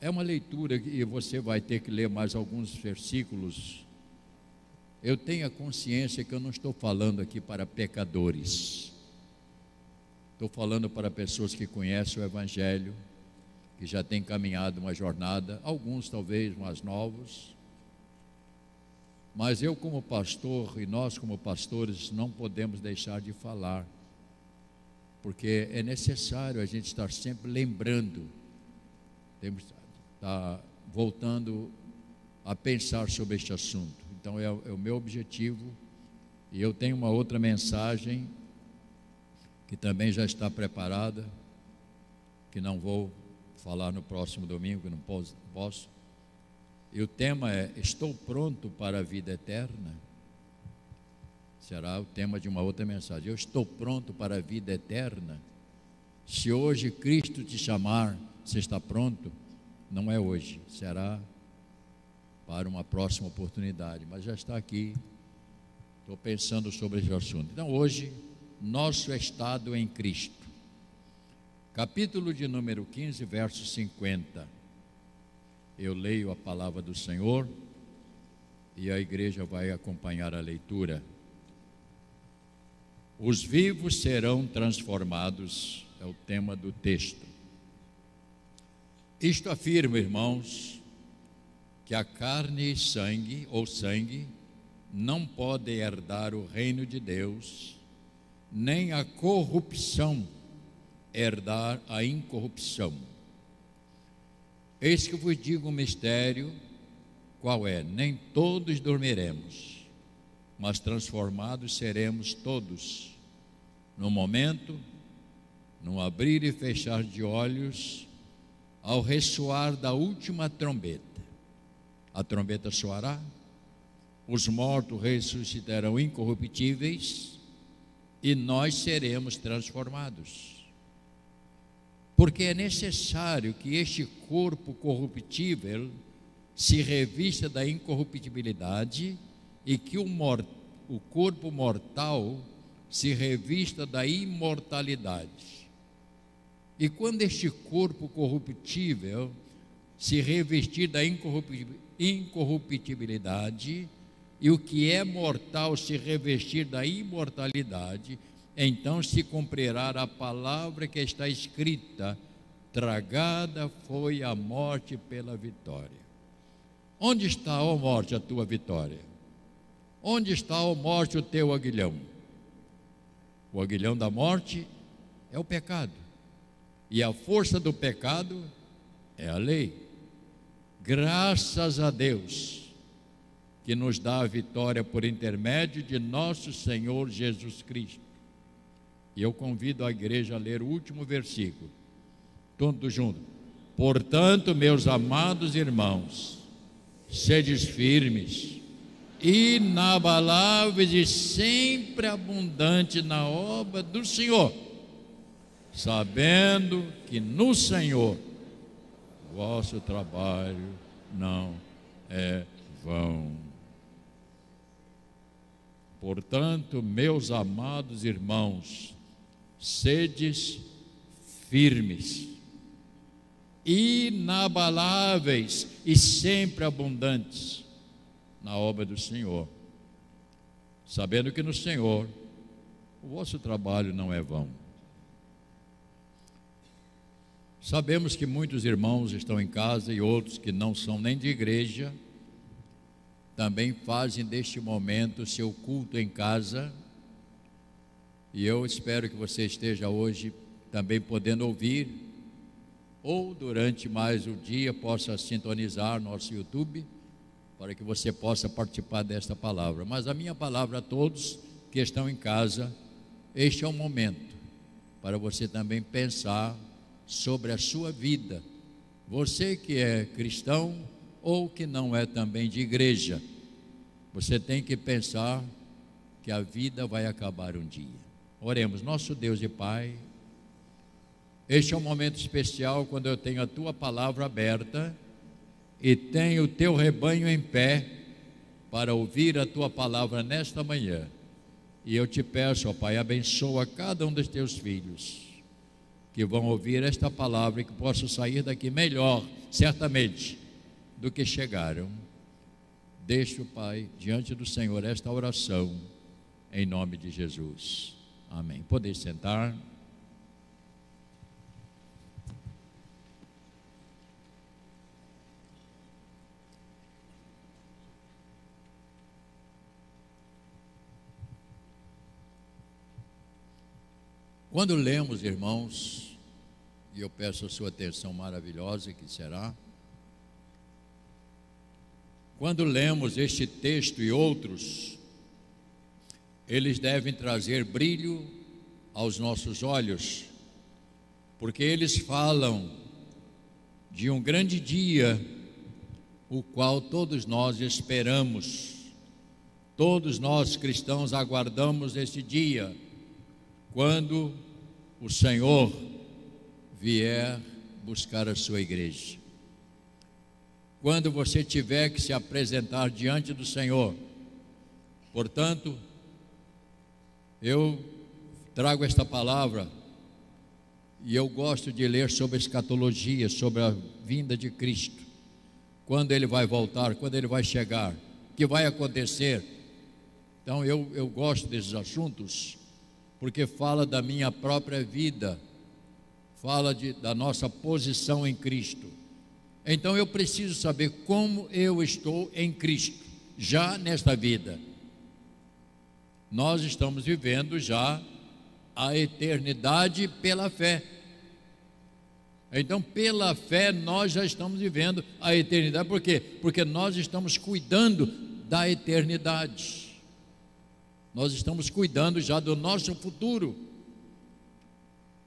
É uma leitura e você vai ter que ler mais alguns versículos. Eu tenho a consciência que eu não estou falando aqui para pecadores. Estou falando para pessoas que conhecem o Evangelho, que já têm caminhado uma jornada, alguns talvez mais novos. Mas eu, como pastor, e nós, como pastores, não podemos deixar de falar, porque é necessário a gente estar sempre lembrando, estar voltando a pensar sobre este assunto. Então, é, é o meu objetivo, e eu tenho uma outra mensagem que também já está preparada, que não vou falar no próximo domingo, que não posso. E o tema é: Estou pronto para a vida eterna? Será o tema de uma outra mensagem. Eu estou pronto para a vida eterna? Se hoje Cristo te chamar, você está pronto? Não é hoje, será para uma próxima oportunidade, mas já está aqui. Estou pensando sobre esse assunto. Então, hoje nosso estado em Cristo. Capítulo de número 15, verso 50. Eu leio a palavra do Senhor e a igreja vai acompanhar a leitura. Os vivos serão transformados, é o tema do texto. Isto afirma, irmãos, que a carne e sangue, ou sangue, não podem herdar o reino de Deus nem a corrupção herdar a incorrupção. Eis que vos digo um mistério, qual é? Nem todos dormiremos, mas transformados seremos todos, no momento, no abrir e fechar de olhos, ao ressoar da última trombeta. A trombeta soará, os mortos ressuscitarão incorruptíveis, e nós seremos transformados. Porque é necessário que este corpo corruptível se revista da incorruptibilidade e que o, o corpo mortal se revista da imortalidade. E quando este corpo corruptível se revestir da incorruptibilidade, e o que é mortal se revestir da imortalidade, então se cumprirá a palavra que está escrita: tragada foi a morte pela vitória. Onde está, ó morte, a tua vitória? Onde está, ó morte, o teu aguilhão? O aguilhão da morte é o pecado, e a força do pecado é a lei. Graças a Deus que nos dá a vitória por intermédio de nosso Senhor Jesus Cristo. E eu convido a igreja a ler o último versículo, todos juntos. Portanto, meus amados irmãos, sedes firmes, inabaláveis e sempre abundantes na obra do Senhor, sabendo que no Senhor vosso trabalho não é vão. Portanto, meus amados irmãos, sedes firmes, inabaláveis e sempre abundantes na obra do Senhor, sabendo que no Senhor o vosso trabalho não é vão. Sabemos que muitos irmãos estão em casa e outros que não são nem de igreja, também fazem deste momento seu culto em casa. E eu espero que você esteja hoje também podendo ouvir, ou durante mais o dia possa sintonizar nosso YouTube, para que você possa participar desta palavra. Mas a minha palavra a todos que estão em casa, este é o momento para você também pensar sobre a sua vida. Você que é cristão ou que não é também de igreja, você tem que pensar que a vida vai acabar um dia. Oremos, nosso Deus e Pai, este é um momento especial quando eu tenho a tua palavra aberta e tenho o teu rebanho em pé para ouvir a tua palavra nesta manhã. E eu te peço, ó Pai, abençoa cada um dos teus filhos. Que vão ouvir esta palavra e que possam sair daqui melhor, certamente, do que chegaram. Deixo, Pai, diante do Senhor esta oração, em nome de Jesus. Amém. Podeis sentar. Quando lemos, irmãos, e eu peço a sua atenção maravilhosa que será, quando lemos este texto e outros, eles devem trazer brilho aos nossos olhos, porque eles falam de um grande dia, o qual todos nós esperamos, todos nós cristãos aguardamos esse dia quando o Senhor vier buscar a sua igreja. Quando você tiver que se apresentar diante do Senhor. Portanto, eu trago esta palavra e eu gosto de ler sobre escatologia, sobre a vinda de Cristo. Quando ele vai voltar, quando ele vai chegar, o que vai acontecer. Então eu, eu gosto desses assuntos porque fala da minha própria vida, fala de, da nossa posição em Cristo. Então eu preciso saber como eu estou em Cristo, já nesta vida. Nós estamos vivendo já a eternidade pela fé. Então, pela fé, nós já estamos vivendo a eternidade. Por quê? Porque nós estamos cuidando da eternidade. Nós estamos cuidando já do nosso futuro.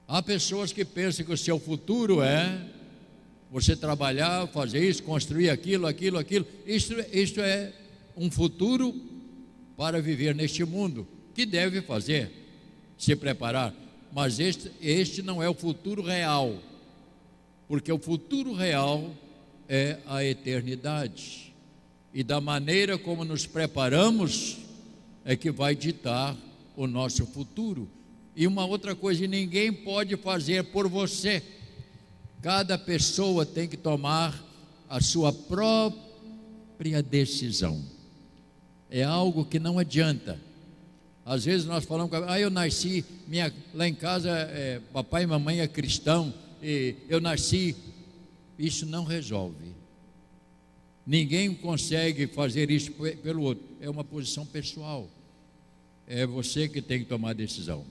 Há pessoas que pensam que o seu futuro é você trabalhar, fazer isso, construir aquilo, aquilo, aquilo. Isto, isto é um futuro para viver neste mundo, que deve fazer, se preparar. Mas este, este não é o futuro real, porque o futuro real é a eternidade. E da maneira como nos preparamos, é que vai ditar o nosso futuro. E uma outra coisa, ninguém pode fazer por você. Cada pessoa tem que tomar a sua própria decisão. É algo que não adianta. Às vezes nós falamos, ah, eu nasci, minha, lá em casa é, papai e mamãe é cristão, e eu nasci. Isso não resolve. Ninguém consegue fazer isso pelo outro. É uma posição pessoal. É você que tem que tomar a decisão.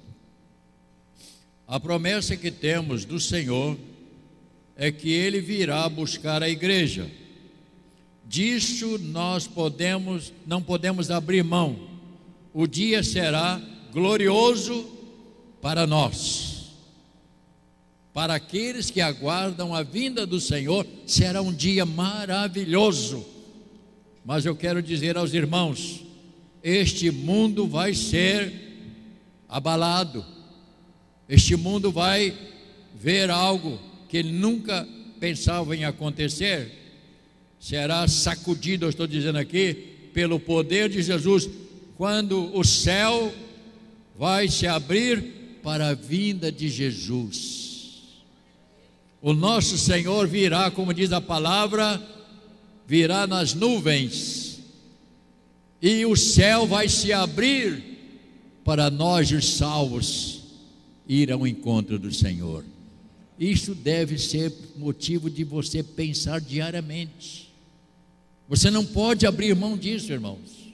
A promessa que temos do Senhor é que Ele virá buscar a igreja. Disso nós podemos, não podemos abrir mão. O dia será glorioso para nós. Para aqueles que aguardam a vinda do Senhor, será um dia maravilhoso. Mas eu quero dizer aos irmãos: este mundo vai ser abalado, este mundo vai ver algo que nunca pensava em acontecer, será sacudido, eu estou dizendo aqui, pelo poder de Jesus, quando o céu vai se abrir para a vinda de Jesus. O nosso Senhor virá, como diz a palavra, virá nas nuvens, e o céu vai se abrir para nós, os salvos, ir ao encontro do Senhor. Isso deve ser motivo de você pensar diariamente. Você não pode abrir mão disso, irmãos.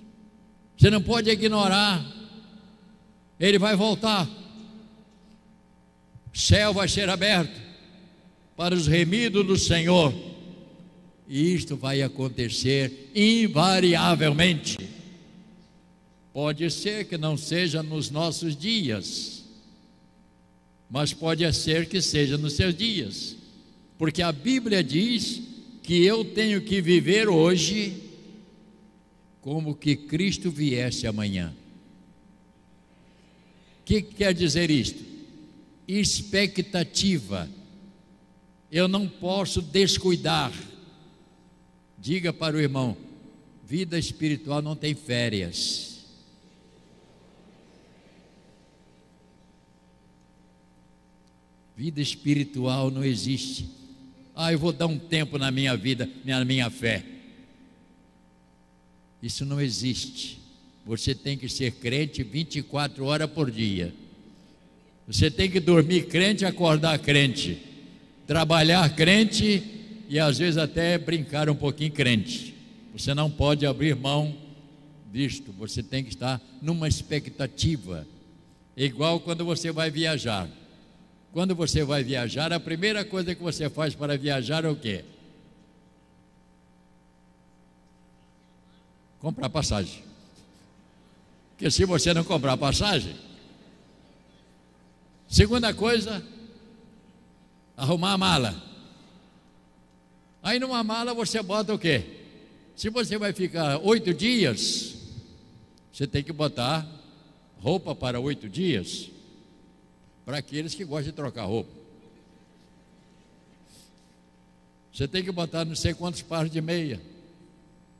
Você não pode ignorar. Ele vai voltar. O céu vai ser aberto para os remidos do Senhor. E isto vai acontecer invariavelmente. Pode ser que não seja nos nossos dias, mas pode ser que seja nos seus dias, porque a Bíblia diz que eu tenho que viver hoje como que Cristo viesse amanhã. O que quer dizer isto? Expectativa eu não posso descuidar. Diga para o irmão: vida espiritual não tem férias. Vida espiritual não existe. Ah, eu vou dar um tempo na minha vida, na minha fé. Isso não existe. Você tem que ser crente 24 horas por dia. Você tem que dormir crente acordar crente. Trabalhar crente e às vezes até brincar um pouquinho crente. Você não pode abrir mão disto. Você tem que estar numa expectativa. É igual quando você vai viajar. Quando você vai viajar, a primeira coisa que você faz para viajar é o quê? Comprar passagem. Porque se você não comprar passagem, segunda coisa, arrumar a mala. Aí numa mala você bota o quê? Se você vai ficar oito dias, você tem que botar roupa para oito dias para aqueles que gostam de trocar roupa. Você tem que botar não sei quantos pares de meia,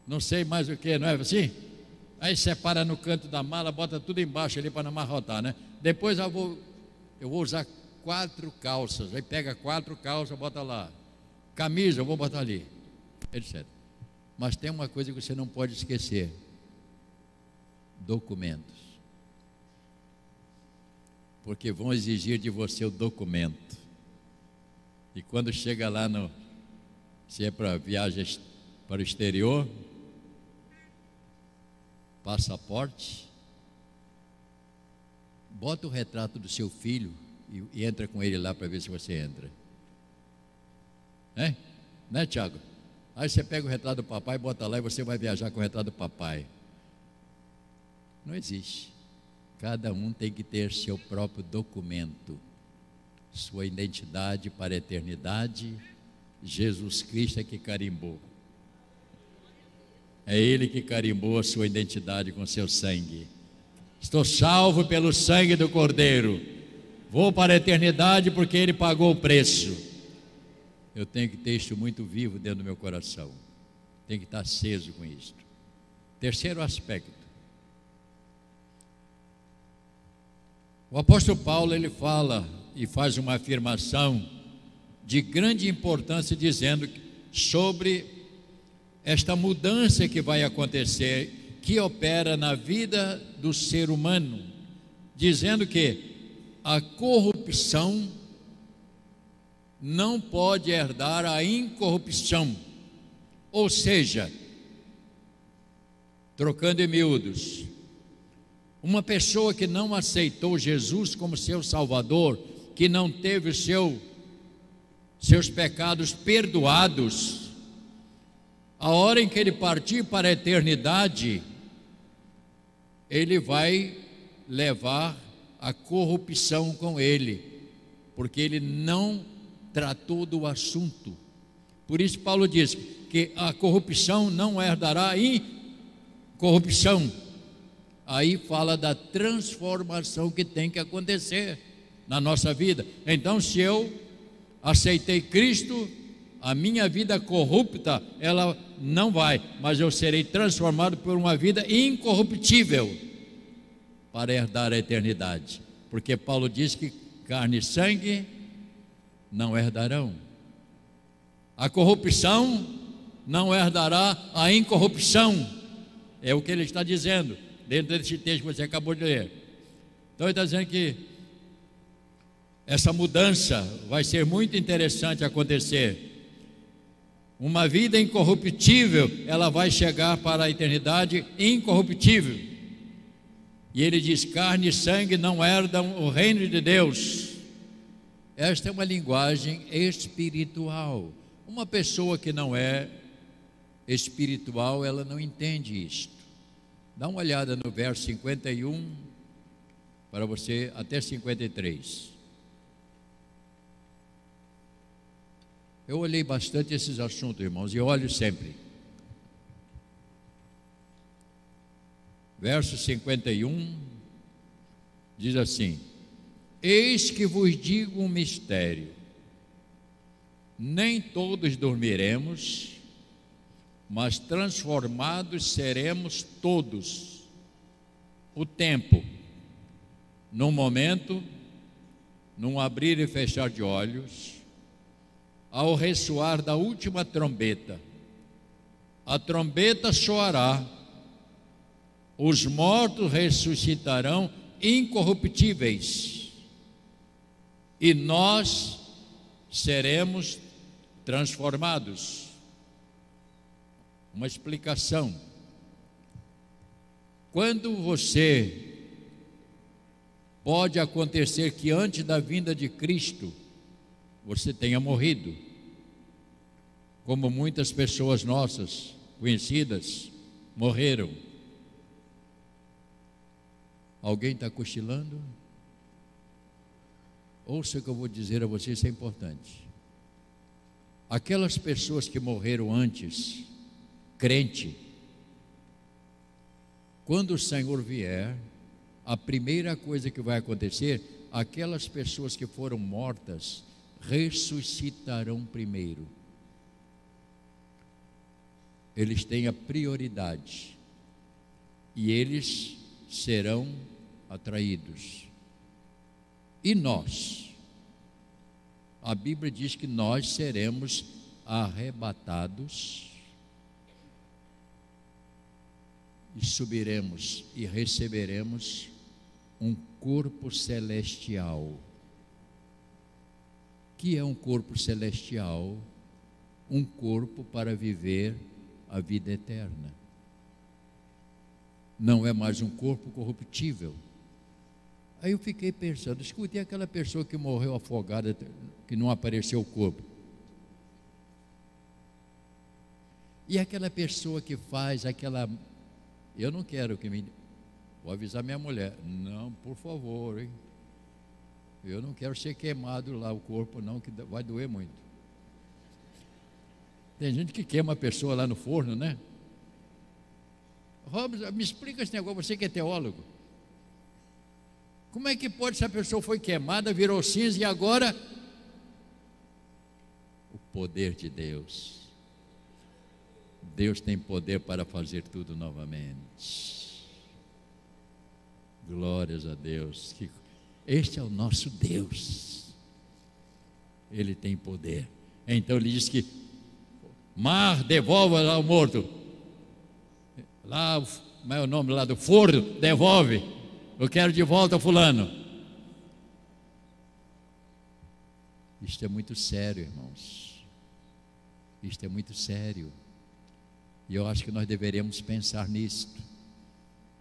não sei mais o que, não é assim? Aí separa no canto da mala, bota tudo embaixo ali para não amarrotar, né? Depois eu vou, eu vou usar quatro calças, aí pega quatro calças, bota lá. Camisa, eu vou botar ali, etc. Mas tem uma coisa que você não pode esquecer: documentos porque vão exigir de você o documento. E quando chega lá no, se é para viagem para o exterior, passaporte, bota o retrato do seu filho e, e entra com ele lá para ver se você entra. É? Né, Tiago? Aí você pega o retrato do papai, bota lá e você vai viajar com o retrato do papai. Não existe. Cada um tem que ter seu próprio documento, sua identidade para a eternidade. Jesus Cristo é que carimbou. É Ele que carimbou a sua identidade com seu sangue. Estou salvo pelo sangue do Cordeiro. Vou para a eternidade porque Ele pagou o preço. Eu tenho que ter isso muito vivo dentro do meu coração. Tem que estar aceso com isto. Terceiro aspecto O apóstolo Paulo ele fala e faz uma afirmação de grande importância dizendo sobre esta mudança que vai acontecer, que opera na vida do ser humano, dizendo que a corrupção não pode herdar a incorrupção. Ou seja, trocando em miúdos, uma pessoa que não aceitou Jesus como seu Salvador, que não teve seu, seus pecados perdoados, a hora em que ele partir para a eternidade, ele vai levar a corrupção com ele, porque ele não tratou do assunto. Por isso, Paulo diz que a corrupção não herdará incorrupção aí fala da transformação que tem que acontecer na nossa vida. Então, se eu aceitei Cristo, a minha vida corrupta, ela não vai, mas eu serei transformado por uma vida incorruptível para herdar a eternidade. Porque Paulo diz que carne e sangue não herdarão. A corrupção não herdará a incorrupção. É o que ele está dizendo dentro desse texto que você acabou de ler. Então ele está dizendo que essa mudança vai ser muito interessante acontecer. Uma vida incorruptível, ela vai chegar para a eternidade incorruptível. E ele diz: carne e sangue não herdam o reino de Deus. Esta é uma linguagem espiritual. Uma pessoa que não é espiritual, ela não entende isto. Dá uma olhada no verso 51 para você até 53. Eu olhei bastante esses assuntos, irmãos, e olho sempre. Verso 51 diz assim: Eis que vos digo um mistério. Nem todos dormiremos, mas transformados seremos todos. O tempo, num momento, num abrir e fechar de olhos, ao ressoar da última trombeta. A trombeta soará, os mortos ressuscitarão incorruptíveis, e nós seremos transformados. Uma explicação. Quando você pode acontecer que antes da vinda de Cristo você tenha morrido, como muitas pessoas nossas conhecidas morreram. Alguém está cochilando? Ouça o que eu vou dizer a vocês, isso é importante. Aquelas pessoas que morreram antes, crente, quando o Senhor vier, a primeira coisa que vai acontecer, aquelas pessoas que foram mortas ressuscitarão primeiro. Eles têm a prioridade e eles serão atraídos. E nós? A Bíblia diz que nós seremos arrebatados e subiremos e receberemos um corpo celestial. Que é um corpo celestial? Um corpo para viver a vida eterna. Não é mais um corpo corruptível. Aí eu fiquei pensando, escutei aquela pessoa que morreu afogada, que não apareceu o corpo. E aquela pessoa que faz aquela. Eu não quero que me. Vou avisar minha mulher. Não, por favor, hein? Eu não quero ser queimado lá o corpo, não, que vai doer muito. Tem gente que queima a pessoa lá no forno, né? Robson, me explica esse negócio, você que é teólogo. Como é que pode, se a pessoa foi queimada, virou cinza e agora. O poder de Deus. Deus tem poder para fazer tudo novamente. Glórias a Deus. Este é o nosso Deus. Ele tem poder. Então ele diz que mar devolva lá o morto. Lá, como é o nome lá do forno? Devolve. Eu quero de volta fulano. Isto é muito sério, irmãos. Isto é muito sério. E eu acho que nós deveríamos pensar nisto.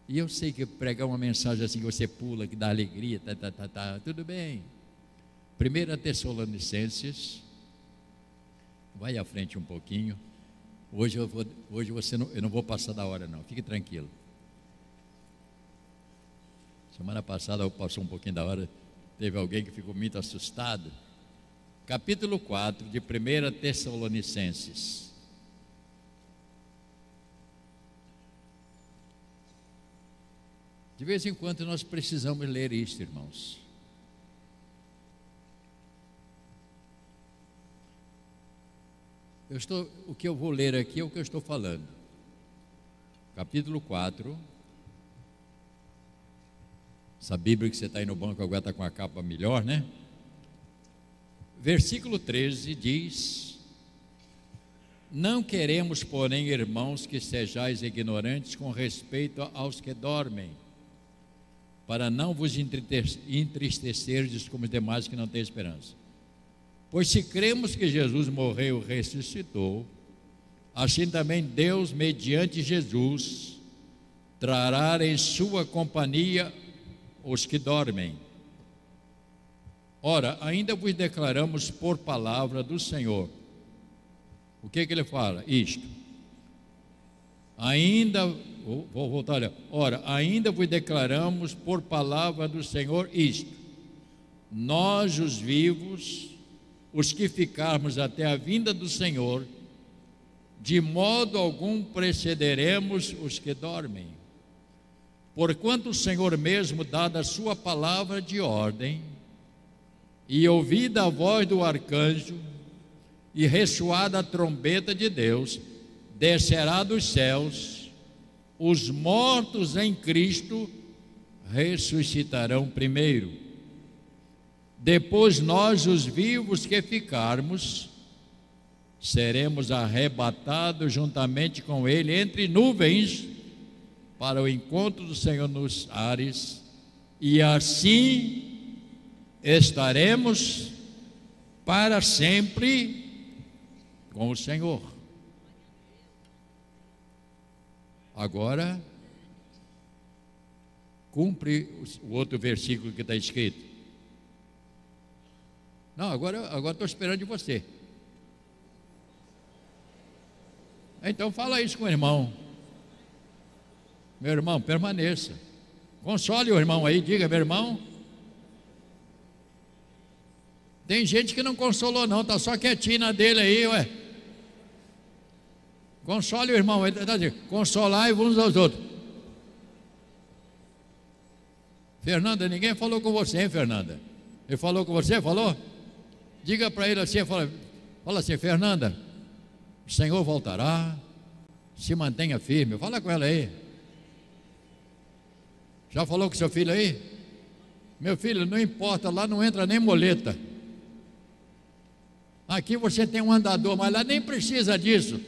E eu sei que pregar uma mensagem assim que você pula, que dá alegria, tá, tá, tá, tá, tudo bem. 1 Tessalonicenses, vai à frente um pouquinho. Hoje eu, vou, hoje você não, eu não vou passar da hora, não, fique tranquilo. Semana passada passou um pouquinho da hora, teve alguém que ficou muito assustado. Capítulo 4 de 1 Tessalonicenses. De vez em quando nós precisamos ler isto, irmãos. Eu estou, o que eu vou ler aqui é o que eu estou falando. Capítulo 4. Essa Bíblia que você está aí no banco agora está com a capa melhor, né? Versículo 13 diz: Não queremos, porém, irmãos, que sejais ignorantes com respeito aos que dormem para não vos entristecerdes como os demais que não têm esperança. Pois se cremos que Jesus morreu e ressuscitou, assim também Deus, mediante Jesus, trará em sua companhia os que dormem. Ora, ainda vos declaramos por palavra do Senhor. O que, que ele fala? Isto. Ainda vou voltar, olha. Ora, ainda vos declaramos por palavra do Senhor isto: nós, os vivos, os que ficarmos até a vinda do Senhor, de modo algum precederemos os que dormem. Porquanto o Senhor mesmo, dada a sua palavra de ordem, e ouvida a voz do arcanjo, e ressoada a trombeta de Deus, descerá dos céus os mortos em Cristo ressuscitarão primeiro. Depois nós, os vivos que ficarmos, seremos arrebatados juntamente com Ele entre nuvens para o encontro do Senhor nos ares, e assim estaremos para sempre com o Senhor. Agora, cumpre o outro versículo que está escrito. Não, agora agora estou esperando de você. Então fala isso com o irmão. Meu irmão, permaneça. Console o irmão aí, diga, meu irmão. Tem gente que não consolou, não, está só quietinho na dele aí, ué. Console o irmão, dizendo, consolai uns aos outros. Fernanda, ninguém falou com você, hein, Fernanda? Ele falou com você? Falou? Diga para ele assim, fala, fala assim, Fernanda, o Senhor voltará, se mantenha firme. Fala com ela aí. Já falou com seu filho aí? Meu filho, não importa, lá não entra nem moleta. Aqui você tem um andador, mas lá nem precisa disso.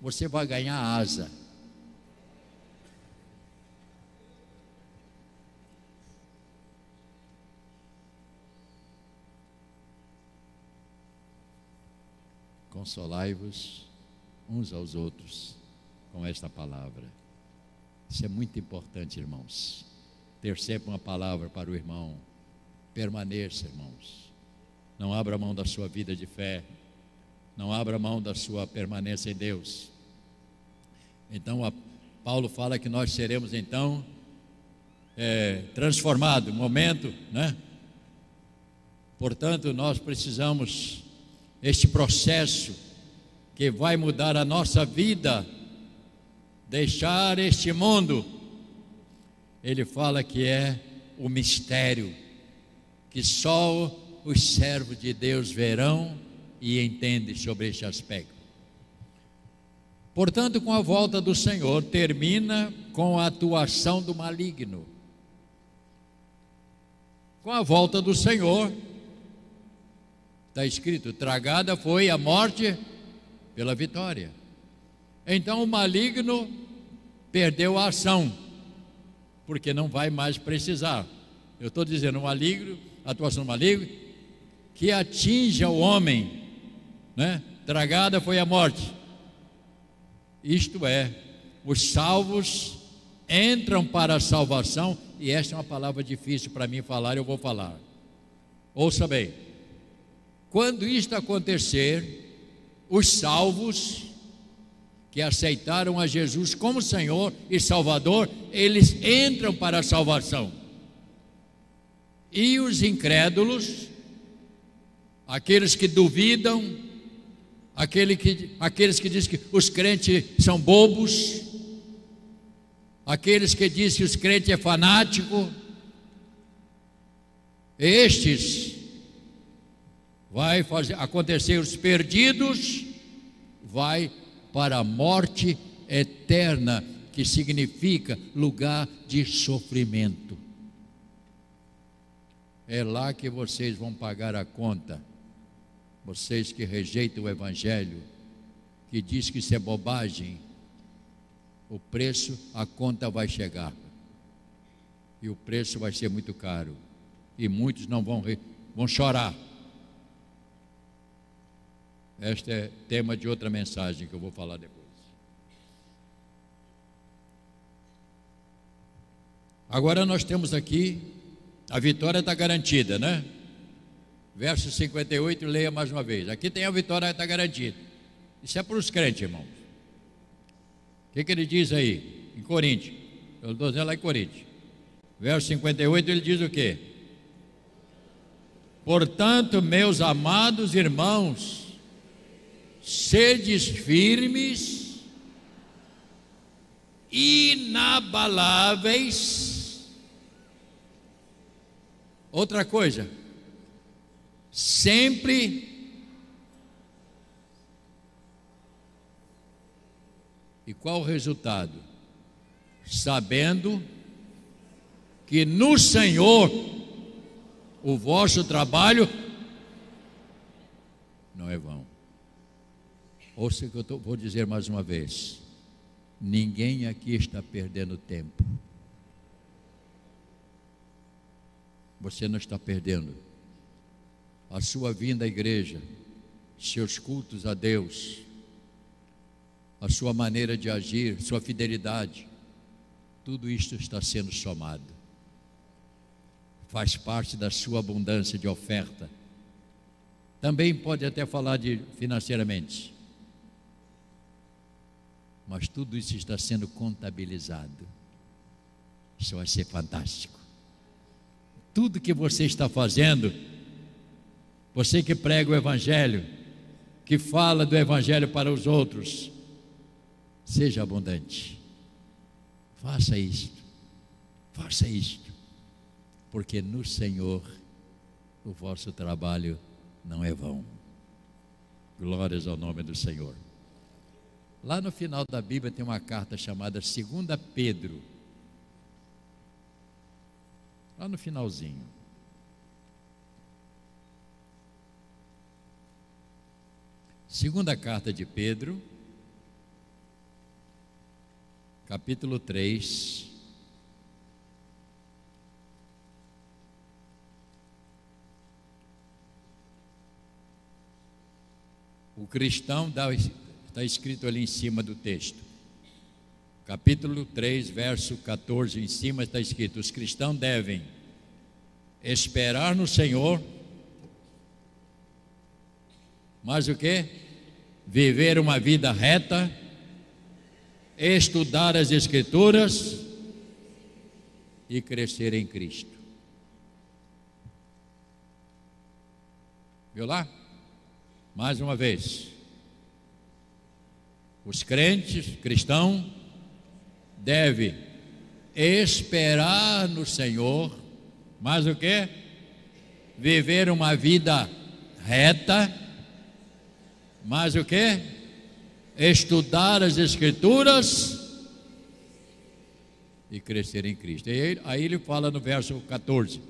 Você vai ganhar asa. Consolai-vos uns aos outros com esta palavra. Isso é muito importante, irmãos. Ter sempre uma palavra para o irmão. Permaneça, irmãos. Não abra mão da sua vida de fé. Não abra mão da sua permanência em Deus. Então, Paulo fala que nós seremos então é, transformados, momento, né? Portanto, nós precisamos este processo que vai mudar a nossa vida, deixar este mundo. Ele fala que é o mistério que só os servos de Deus verão e entendem sobre este aspecto. Portanto, com a volta do Senhor, termina com a atuação do maligno. Com a volta do Senhor, Está escrito: tragada foi a morte pela vitória. Então o maligno perdeu a ação, porque não vai mais precisar. Eu estou dizendo, o maligno, a atuação do maligno, que atinja o homem, né? Tragada foi a morte. Isto é, os salvos entram para a salvação, e esta é uma palavra difícil para mim falar, eu vou falar. Ouça bem quando isto acontecer, os salvos que aceitaram a Jesus como Senhor e Salvador, eles entram para a salvação. E os incrédulos, aqueles que duvidam, aquele que, aqueles que dizem que os crentes são bobos, aqueles que dizem que os crentes é fanático, estes vai fazer acontecer os perdidos, vai para a morte eterna, que significa lugar de sofrimento. É lá que vocês vão pagar a conta. Vocês que rejeitam o Evangelho, que diz que isso é bobagem, o preço, a conta vai chegar. E o preço vai ser muito caro. E muitos não vão, vão chorar este é tema de outra mensagem que eu vou falar depois. Agora nós temos aqui, a vitória está garantida, né? Verso 58, leia mais uma vez. Aqui tem a vitória está garantida. Isso é para os crentes, irmãos. O que, que ele diz aí? Em Coríntios. Eu estou dizendo lá em Coríntios. Verso 58, ele diz o quê? Portanto, meus amados irmãos, sedes firmes, inabaláveis. Outra coisa, sempre E qual o resultado? Sabendo que no Senhor o vosso trabalho não é vão. Ouça o que eu tô, vou dizer mais uma vez: ninguém aqui está perdendo tempo. Você não está perdendo. A sua vinda à igreja, seus cultos a Deus, a sua maneira de agir, sua fidelidade, tudo isto está sendo somado. Faz parte da sua abundância de oferta. Também pode até falar de financeiramente. Mas tudo isso está sendo contabilizado. Isso vai ser fantástico. Tudo que você está fazendo, você que prega o Evangelho, que fala do Evangelho para os outros, seja abundante. Faça isto, faça isto, porque no Senhor o vosso trabalho não é vão. Glórias ao nome do Senhor. Lá no final da Bíblia tem uma carta chamada 2 Pedro. Lá no finalzinho. Segunda carta de Pedro, capítulo 3. O cristão dá, está escrito ali em cima do texto. Capítulo 3, verso 14, em cima está escrito: os cristãos devem esperar no Senhor, mas o que? Viver uma vida reta estudar as Escrituras e crescer em Cristo. Viu lá? Mais uma vez. Os crentes, cristãos, devem esperar no Senhor, mas o que? Viver uma vida reta, mas o que? estudar as Escrituras e crescer em Cristo. E aí ele fala no verso 14.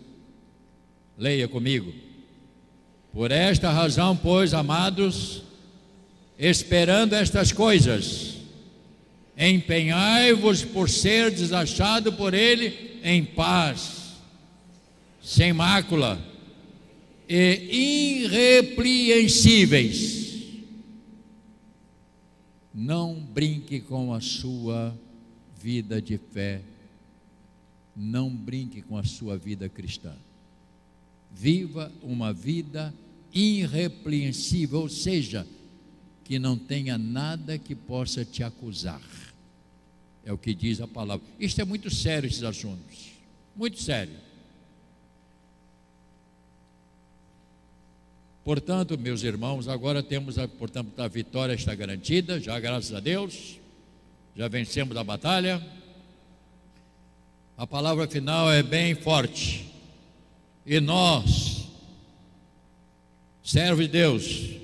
Leia comigo. Por esta razão, pois, amados, esperando estas coisas, empenhai-vos por ser desachado por ele em paz, sem mácula e irrepreensíveis não brinque com a sua vida de fé. Não brinque com a sua vida cristã. Viva uma vida irrepreensível, ou seja, que não tenha nada que possa te acusar. É o que diz a palavra. Isto é muito sério, esses assuntos. Muito sério. Portanto, meus irmãos, agora temos, a, portanto, a vitória está garantida, já graças a Deus, já vencemos a batalha. A palavra final é bem forte. E nós, servos de Deus,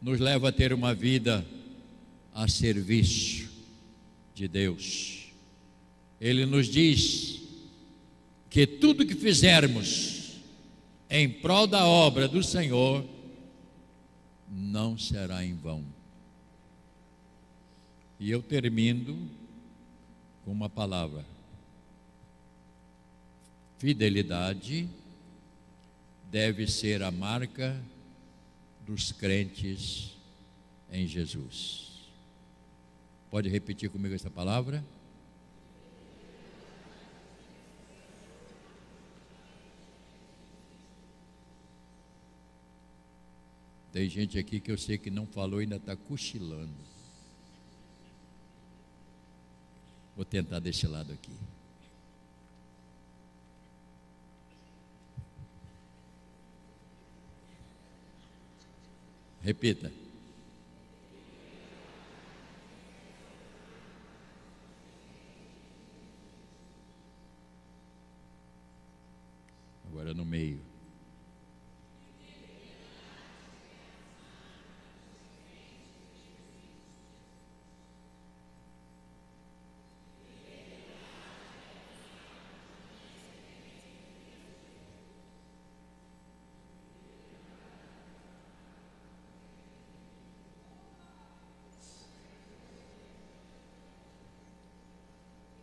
nos leva a ter uma vida a serviço de Deus. Ele nos diz que tudo que fizermos, em prol da obra do Senhor, não será em vão. E eu termino com uma palavra: fidelidade deve ser a marca dos crentes em Jesus. Pode repetir comigo essa palavra? Tem gente aqui que eu sei que não falou e ainda está cochilando. Vou tentar desse lado aqui. Repita. Agora no meio.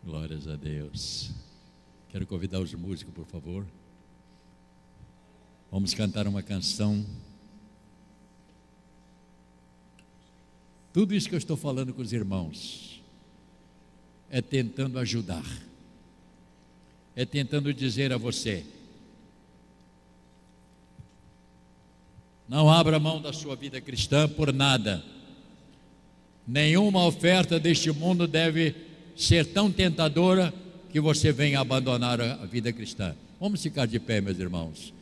Glórias a Deus. Quero convidar os músicos, por favor. Vamos cantar uma canção. Tudo isso que eu estou falando com os irmãos é tentando ajudar, é tentando dizer a você: não abra mão da sua vida cristã por nada. Nenhuma oferta deste mundo deve ser tão tentadora que você venha abandonar a vida cristã. Vamos ficar de pé, meus irmãos.